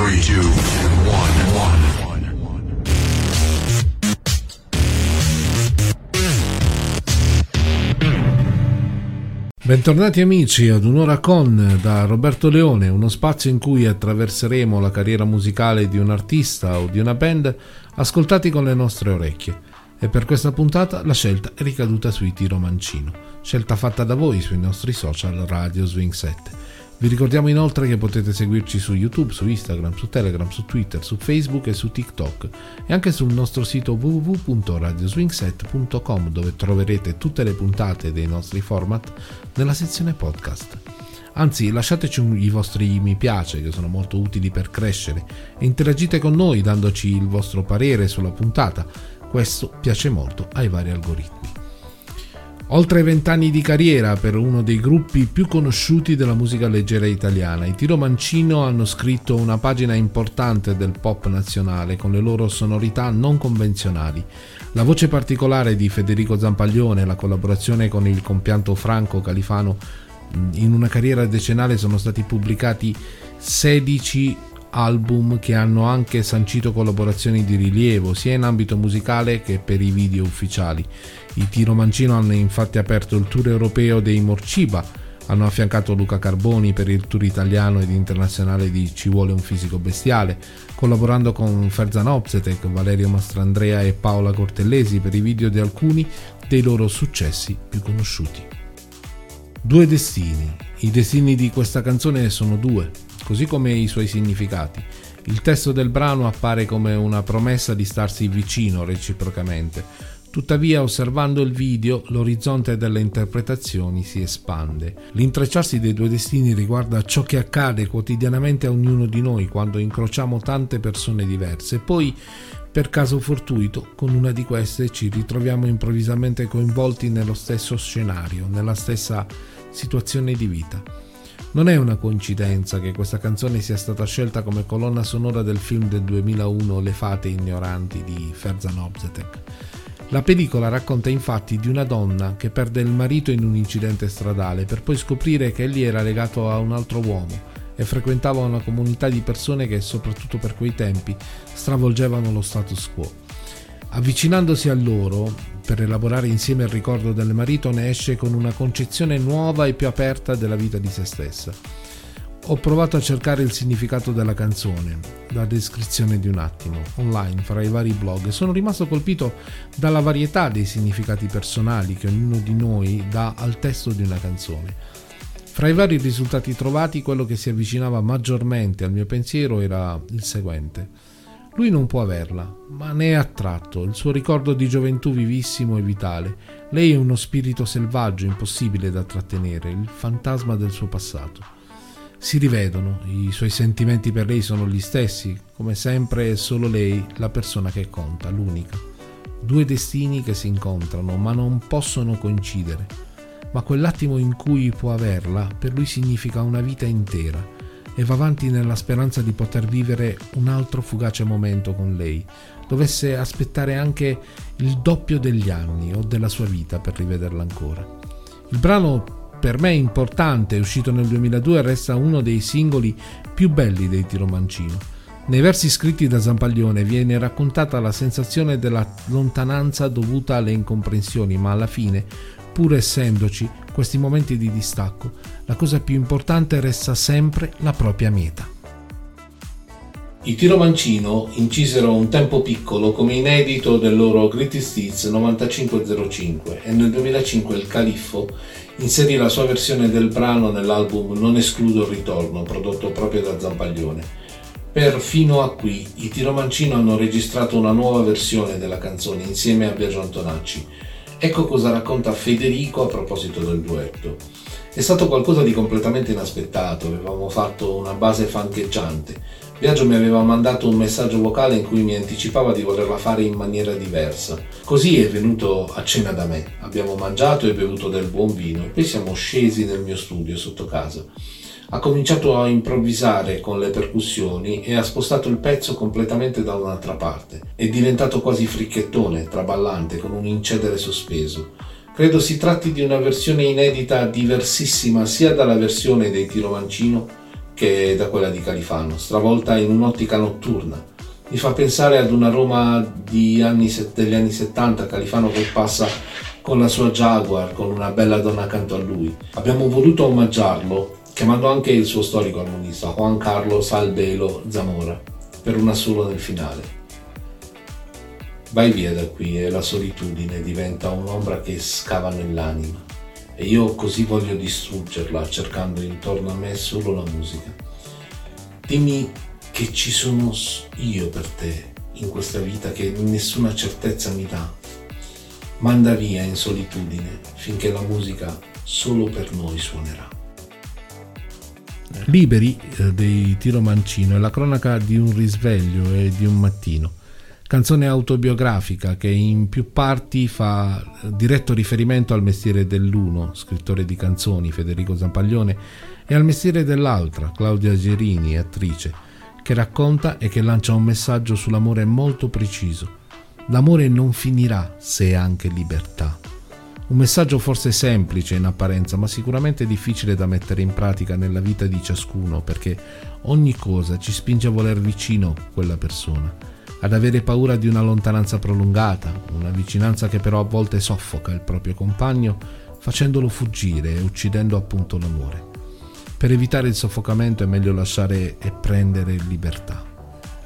3, 2, 1, 1. Bentornati amici ad Un'ora con da Roberto Leone, uno spazio in cui attraverseremo la carriera musicale di un artista o di una band ascoltati con le nostre orecchie. E per questa puntata la scelta è ricaduta sui Tiro Mancino, scelta fatta da voi sui nostri social Radio Swing 7. Vi ricordiamo inoltre che potete seguirci su YouTube, su Instagram, su Telegram, su Twitter, su Facebook e su TikTok e anche sul nostro sito www.radioswingset.com dove troverete tutte le puntate dei nostri format nella sezione podcast. Anzi, lasciateci i vostri mi piace che sono molto utili per crescere e interagite con noi dandoci il vostro parere sulla puntata. Questo piace molto ai vari algoritmi. Oltre vent'anni di carriera per uno dei gruppi più conosciuti della musica leggera italiana, i Tiro Mancino hanno scritto una pagina importante del pop nazionale con le loro sonorità non convenzionali. La voce particolare di Federico Zampaglione, la collaborazione con il compianto Franco Califano, in una carriera decennale sono stati pubblicati 16 album che hanno anche sancito collaborazioni di rilievo sia in ambito musicale che per i video ufficiali. I Tiro Mancino hanno infatti aperto il tour europeo dei Morciba, hanno affiancato Luca Carboni per il tour italiano ed internazionale di Ci vuole un fisico bestiale, collaborando con Ferzan Opzetek, Valerio Mastrandrea e Paola Cortellesi per i video di alcuni dei loro successi più conosciuti. Due destini. I destini di questa canzone sono due, così come i suoi significati. Il testo del brano appare come una promessa di starsi vicino reciprocamente. Tuttavia, osservando il video, l'orizzonte delle interpretazioni si espande. L'intrecciarsi dei due destini riguarda ciò che accade quotidianamente a ognuno di noi quando incrociamo tante persone diverse. Poi, per caso fortuito, con una di queste ci ritroviamo improvvisamente coinvolti nello stesso scenario, nella stessa situazione di vita. Non è una coincidenza che questa canzone sia stata scelta come colonna sonora del film del 2001 Le fate ignoranti di Ferzan Obzetek. La pellicola racconta infatti di una donna che perde il marito in un incidente stradale per poi scoprire che egli era legato a un altro uomo e frequentava una comunità di persone che, soprattutto per quei tempi, stravolgevano lo status quo. Avvicinandosi a loro, per elaborare insieme il ricordo del marito, ne esce con una concezione nuova e più aperta della vita di se stessa. Ho provato a cercare il significato della canzone, la descrizione di un attimo, online, fra i vari blog, e sono rimasto colpito dalla varietà dei significati personali che ognuno di noi dà al testo di una canzone. Fra i vari risultati trovati, quello che si avvicinava maggiormente al mio pensiero era il seguente. Lui non può averla, ma ne è attratto, il suo ricordo di gioventù vivissimo e vitale. Lei è uno spirito selvaggio, impossibile da trattenere, il fantasma del suo passato. Si rivedono, i suoi sentimenti per lei sono gli stessi, come sempre è solo lei la persona che conta, l'unica. Due destini che si incontrano, ma non possono coincidere. Ma quell'attimo in cui può averla, per lui significa una vita intera e va avanti nella speranza di poter vivere un altro fugace momento con lei. Dovesse aspettare anche il doppio degli anni o della sua vita per rivederla ancora. Il brano per me importante, uscito nel 2002, resta uno dei singoli più belli dei Tiro Mancino. Nei versi scritti da Zampaglione viene raccontata la sensazione della lontananza dovuta alle incomprensioni, ma alla fine, pur essendoci questi momenti di distacco, la cosa più importante resta sempre la propria meta. I Tiro Mancino incisero un tempo piccolo come inedito del loro Greatest Hits 9505 e nel 2005 il Califfo inserì la sua versione del brano nell'album Non escludo il ritorno, prodotto proprio da Zampaglione. Per Fino a qui i Tiro Mancino hanno registrato una nuova versione della canzone insieme a Biagio Antonacci. Ecco cosa racconta Federico a proposito del duetto. È stato qualcosa di completamente inaspettato, avevamo fatto una base fancheggiante. Viaggio mi aveva mandato un messaggio vocale in cui mi anticipava di volerla fare in maniera diversa. Così è venuto a cena da me. Abbiamo mangiato e bevuto del buon vino e poi siamo scesi nel mio studio sotto casa. Ha cominciato a improvvisare con le percussioni e ha spostato il pezzo completamente da un'altra parte. È diventato quasi fricchettone, traballante, con un incedere sospeso. Credo si tratti di una versione inedita diversissima sia dalla versione dei Tiro Mancino che da quella di Califano, stravolta in un'ottica notturna. Mi fa pensare ad una Roma anni, degli anni 70, Califano che passa con la sua Jaguar, con una bella donna accanto a lui. Abbiamo voluto omaggiarlo chiamando anche il suo storico armonista Juan Carlos Albelo Zamora per un assolo nel finale. Vai via da qui e la solitudine diventa un'ombra che scava nell'anima e io così voglio distruggerla cercando intorno a me solo la musica. Dimmi che ci sono io per te in questa vita che nessuna certezza mi dà. Manda via in solitudine finché la musica solo per noi suonerà. Liberi eh, dei Tiro Mancino è la cronaca di un risveglio e di un mattino. Canzone autobiografica che in più parti fa diretto riferimento al mestiere dell'uno, scrittore di canzoni Federico Zampaglione, e al mestiere dell'altra, Claudia Gerini, attrice, che racconta e che lancia un messaggio sull'amore molto preciso. L'amore non finirà se è anche libertà. Un messaggio forse semplice in apparenza, ma sicuramente difficile da mettere in pratica nella vita di ciascuno, perché ogni cosa ci spinge a voler vicino quella persona, ad avere paura di una lontananza prolungata, una vicinanza che però a volte soffoca il proprio compagno, facendolo fuggire e uccidendo appunto l'amore. Per evitare il soffocamento è meglio lasciare e prendere libertà.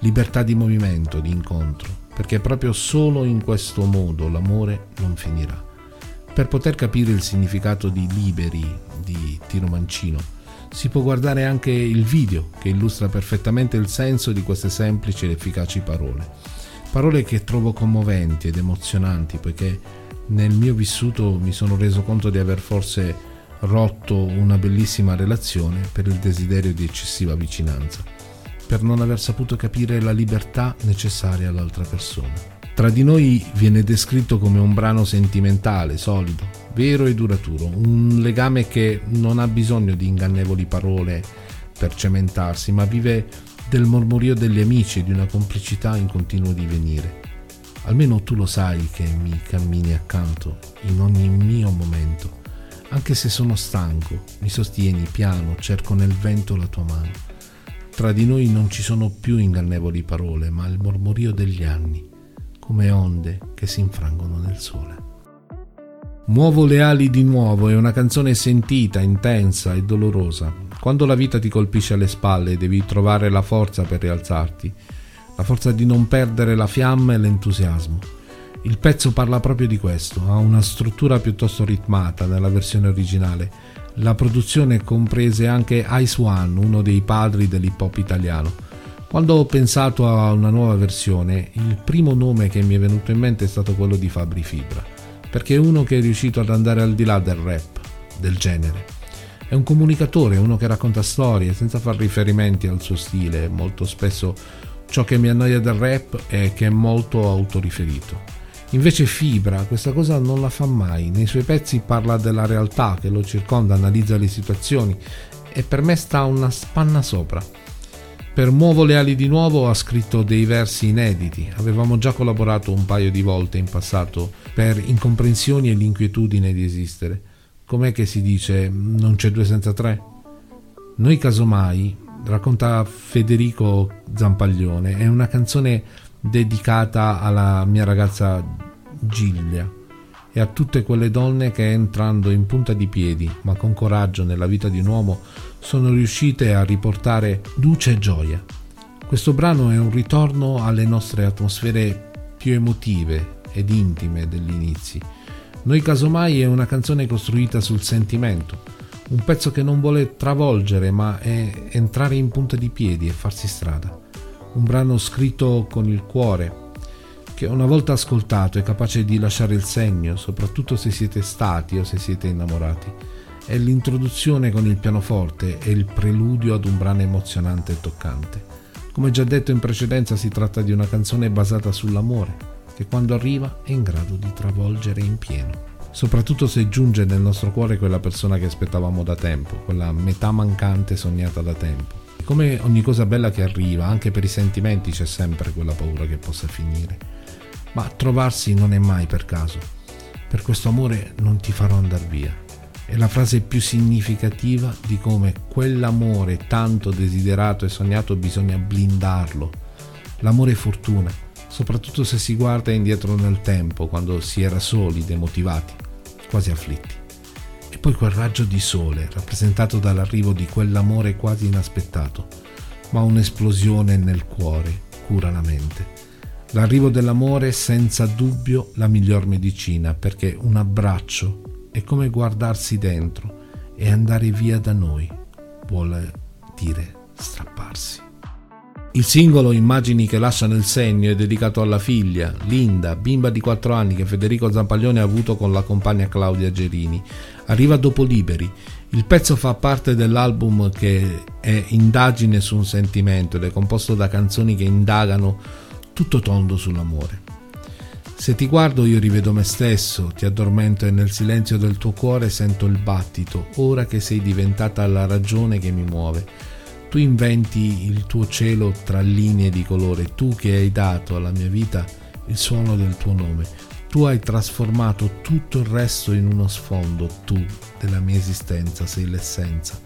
Libertà di movimento, di incontro, perché proprio solo in questo modo l'amore non finirà. Per poter capire il significato di liberi di Tino Mancino, si può guardare anche il video che illustra perfettamente il senso di queste semplici ed efficaci parole. Parole che trovo commoventi ed emozionanti poiché nel mio vissuto mi sono reso conto di aver forse rotto una bellissima relazione per il desiderio di eccessiva vicinanza, per non aver saputo capire la libertà necessaria all'altra persona. Tra di noi viene descritto come un brano sentimentale, solido, vero e duraturo, un legame che non ha bisogno di ingannevoli parole per cementarsi, ma vive del mormorio degli amici e di una complicità in continuo divenire. Almeno tu lo sai che mi cammini accanto in ogni mio momento. Anche se sono stanco, mi sostieni piano, cerco nel vento la tua mano. Tra di noi non ci sono più ingannevoli parole, ma il mormorio degli anni come onde che si infrangono nel sole. Muovo le ali di nuovo è una canzone sentita, intensa e dolorosa. Quando la vita ti colpisce alle spalle devi trovare la forza per rialzarti, la forza di non perdere la fiamma e l'entusiasmo. Il pezzo parla proprio di questo, ha una struttura piuttosto ritmata nella versione originale. La produzione comprese anche Ice One, uno dei padri dell'hip hop italiano quando ho pensato a una nuova versione, il primo nome che mi è venuto in mente è stato quello di Fabri Fibra, perché è uno che è riuscito ad andare al di là del rap, del genere. È un comunicatore, uno che racconta storie senza far riferimenti al suo stile, molto spesso ciò che mi annoia del rap è che è molto autoriferito. Invece Fibra questa cosa non la fa mai, nei suoi pezzi parla della realtà che lo circonda, analizza le situazioni e per me sta una spanna sopra. Per Muovo le ali di nuovo ha scritto dei versi inediti. Avevamo già collaborato un paio di volte in passato per incomprensioni e l'inquietudine di esistere. Com'è che si dice non c'è due senza tre? Noi casomai, racconta Federico Zampaglione, è una canzone dedicata alla mia ragazza Giglia e a tutte quelle donne che entrando in punta di piedi, ma con coraggio nella vita di un uomo, sono riuscite a riportare luce e gioia. Questo brano è un ritorno alle nostre atmosfere più emotive ed intime degli inizi. Noi casomai è una canzone costruita sul sentimento, un pezzo che non vuole travolgere ma è entrare in punta di piedi e farsi strada. Un brano scritto con il cuore, che una volta ascoltato è capace di lasciare il segno, soprattutto se siete stati o se siete innamorati è l'introduzione con il pianoforte e il preludio ad un brano emozionante e toccante. Come già detto in precedenza si tratta di una canzone basata sull'amore, che quando arriva è in grado di travolgere in pieno, soprattutto se giunge nel nostro cuore quella persona che aspettavamo da tempo, quella metà mancante sognata da tempo. Come ogni cosa bella che arriva, anche per i sentimenti c'è sempre quella paura che possa finire. Ma trovarsi non è mai per caso. Per questo amore non ti farò andare via è la frase più significativa di come quell'amore tanto desiderato e sognato bisogna blindarlo. L'amore è fortuna, soprattutto se si guarda indietro nel tempo, quando si era soli, demotivati, quasi afflitti. E poi quel raggio di sole, rappresentato dall'arrivo di quell'amore quasi inaspettato, ma un'esplosione nel cuore cura la mente. L'arrivo dell'amore è senza dubbio la miglior medicina, perché un abbraccio è come guardarsi dentro e andare via da noi, vuole dire strapparsi. Il singolo Immagini che lasciano il segno è dedicato alla figlia, Linda, bimba di 4 anni che Federico Zampaglione ha avuto con la compagna Claudia Gerini. Arriva dopo Liberi. Il pezzo fa parte dell'album che è Indagine su un sentimento ed è composto da canzoni che indagano tutto tondo sull'amore. Se ti guardo io rivedo me stesso, ti addormento e nel silenzio del tuo cuore sento il battito, ora che sei diventata la ragione che mi muove. Tu inventi il tuo cielo tra linee di colore, tu che hai dato alla mia vita il suono del tuo nome. Tu hai trasformato tutto il resto in uno sfondo, tu della mia esistenza sei l'essenza.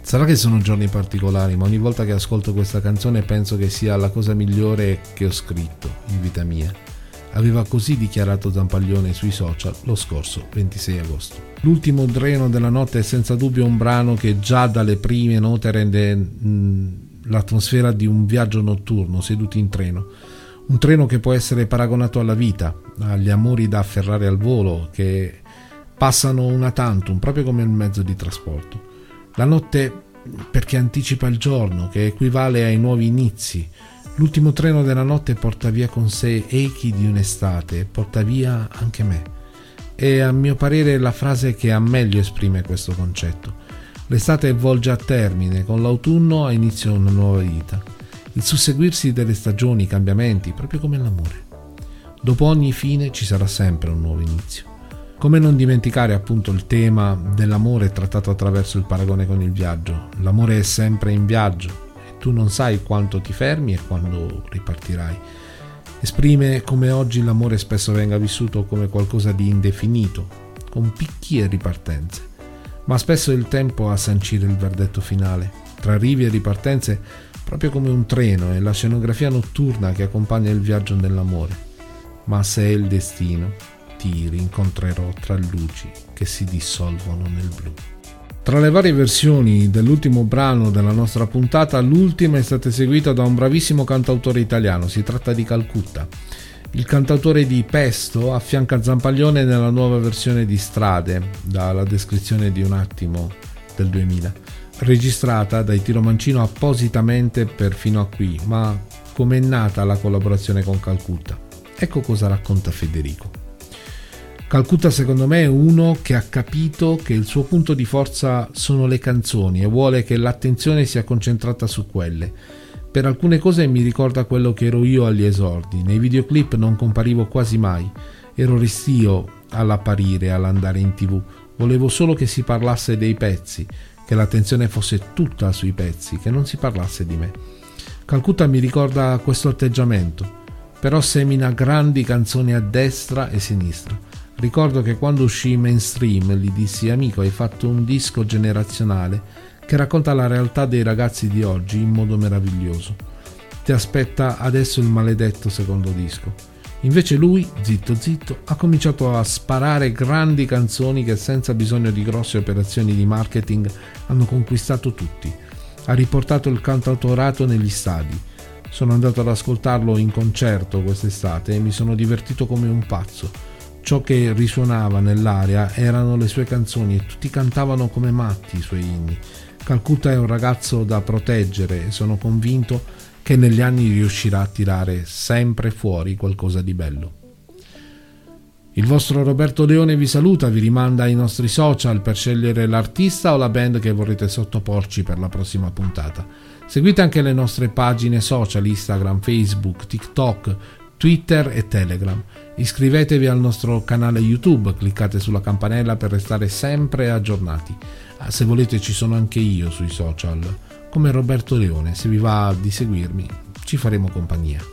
Sarà che sono giorni particolari, ma ogni volta che ascolto questa canzone penso che sia la cosa migliore che ho scritto in vita mia aveva così dichiarato Zampaglione sui social lo scorso 26 agosto. L'ultimo treno della notte è senza dubbio un brano che già dalle prime note rende mh, l'atmosfera di un viaggio notturno seduti in treno. Un treno che può essere paragonato alla vita, agli amori da afferrare al volo, che passano una tantum, proprio come il mezzo di trasporto. La notte perché anticipa il giorno, che equivale ai nuovi inizi, L'ultimo treno della notte porta via con sé echi di un'estate porta via anche me. È a mio parere la frase che a meglio esprime questo concetto. L'estate volge a termine, con l'autunno ha inizio una nuova vita. Il susseguirsi delle stagioni, i cambiamenti, proprio come l'amore. Dopo ogni fine ci sarà sempre un nuovo inizio. Come non dimenticare appunto il tema dell'amore trattato attraverso il paragone con il viaggio. L'amore è sempre in viaggio, tu non sai quanto ti fermi e quando ripartirai. Esprime come oggi l'amore spesso venga vissuto come qualcosa di indefinito, con picchi e ripartenze, ma spesso è il tempo a sancire il verdetto finale. Tra arrivi e ripartenze, proprio come un treno, è la scenografia notturna che accompagna il viaggio nell'amore. Ma se è il destino, ti rincontrerò tra luci che si dissolvono nel blu. Tra le varie versioni dell'ultimo brano della nostra puntata, l'ultima è stata eseguita da un bravissimo cantautore italiano, si tratta di Calcutta. Il cantautore di Pesto affianca Zampaglione nella nuova versione di Strade, dalla descrizione di un attimo del 2000, registrata dai Tiro Mancino appositamente per Fino a qui, ma come è nata la collaborazione con Calcutta? Ecco cosa racconta Federico. Calcutta secondo me è uno che ha capito che il suo punto di forza sono le canzoni e vuole che l'attenzione sia concentrata su quelle. Per alcune cose mi ricorda quello che ero io agli esordi, nei videoclip non comparivo quasi mai, ero restio all'apparire, all'andare in tv, volevo solo che si parlasse dei pezzi, che l'attenzione fosse tutta sui pezzi, che non si parlasse di me. Calcutta mi ricorda questo atteggiamento, però semina grandi canzoni a destra e sinistra Ricordo che quando uscì mainstream gli dissi amico hai fatto un disco generazionale che racconta la realtà dei ragazzi di oggi in modo meraviglioso. Ti aspetta adesso il maledetto secondo disco. Invece lui, zitto zitto, ha cominciato a sparare grandi canzoni che senza bisogno di grosse operazioni di marketing hanno conquistato tutti. Ha riportato il cantautorato negli stadi. Sono andato ad ascoltarlo in concerto quest'estate e mi sono divertito come un pazzo Ciò che risuonava nell'aria erano le sue canzoni e tutti cantavano come matti i suoi inni. Calcutta è un ragazzo da proteggere e sono convinto che negli anni riuscirà a tirare sempre fuori qualcosa di bello. Il vostro Roberto Leone vi saluta, vi rimanda ai nostri social per scegliere l'artista o la band che vorrete sottoporci per la prossima puntata. Seguite anche le nostre pagine social Instagram, Facebook, TikTok, Twitter e Telegram. Iscrivetevi al nostro canale YouTube, cliccate sulla campanella per restare sempre aggiornati. Ah, se volete ci sono anche io sui social, come Roberto Leone, se vi va di seguirmi ci faremo compagnia.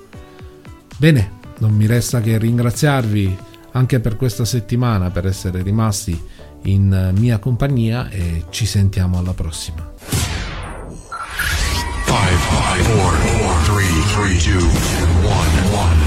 Bene, non mi resta che ringraziarvi anche per questa settimana per essere rimasti in mia compagnia e ci sentiamo alla prossima. 5, 4, 4, 3, 3, 2, 1, 1.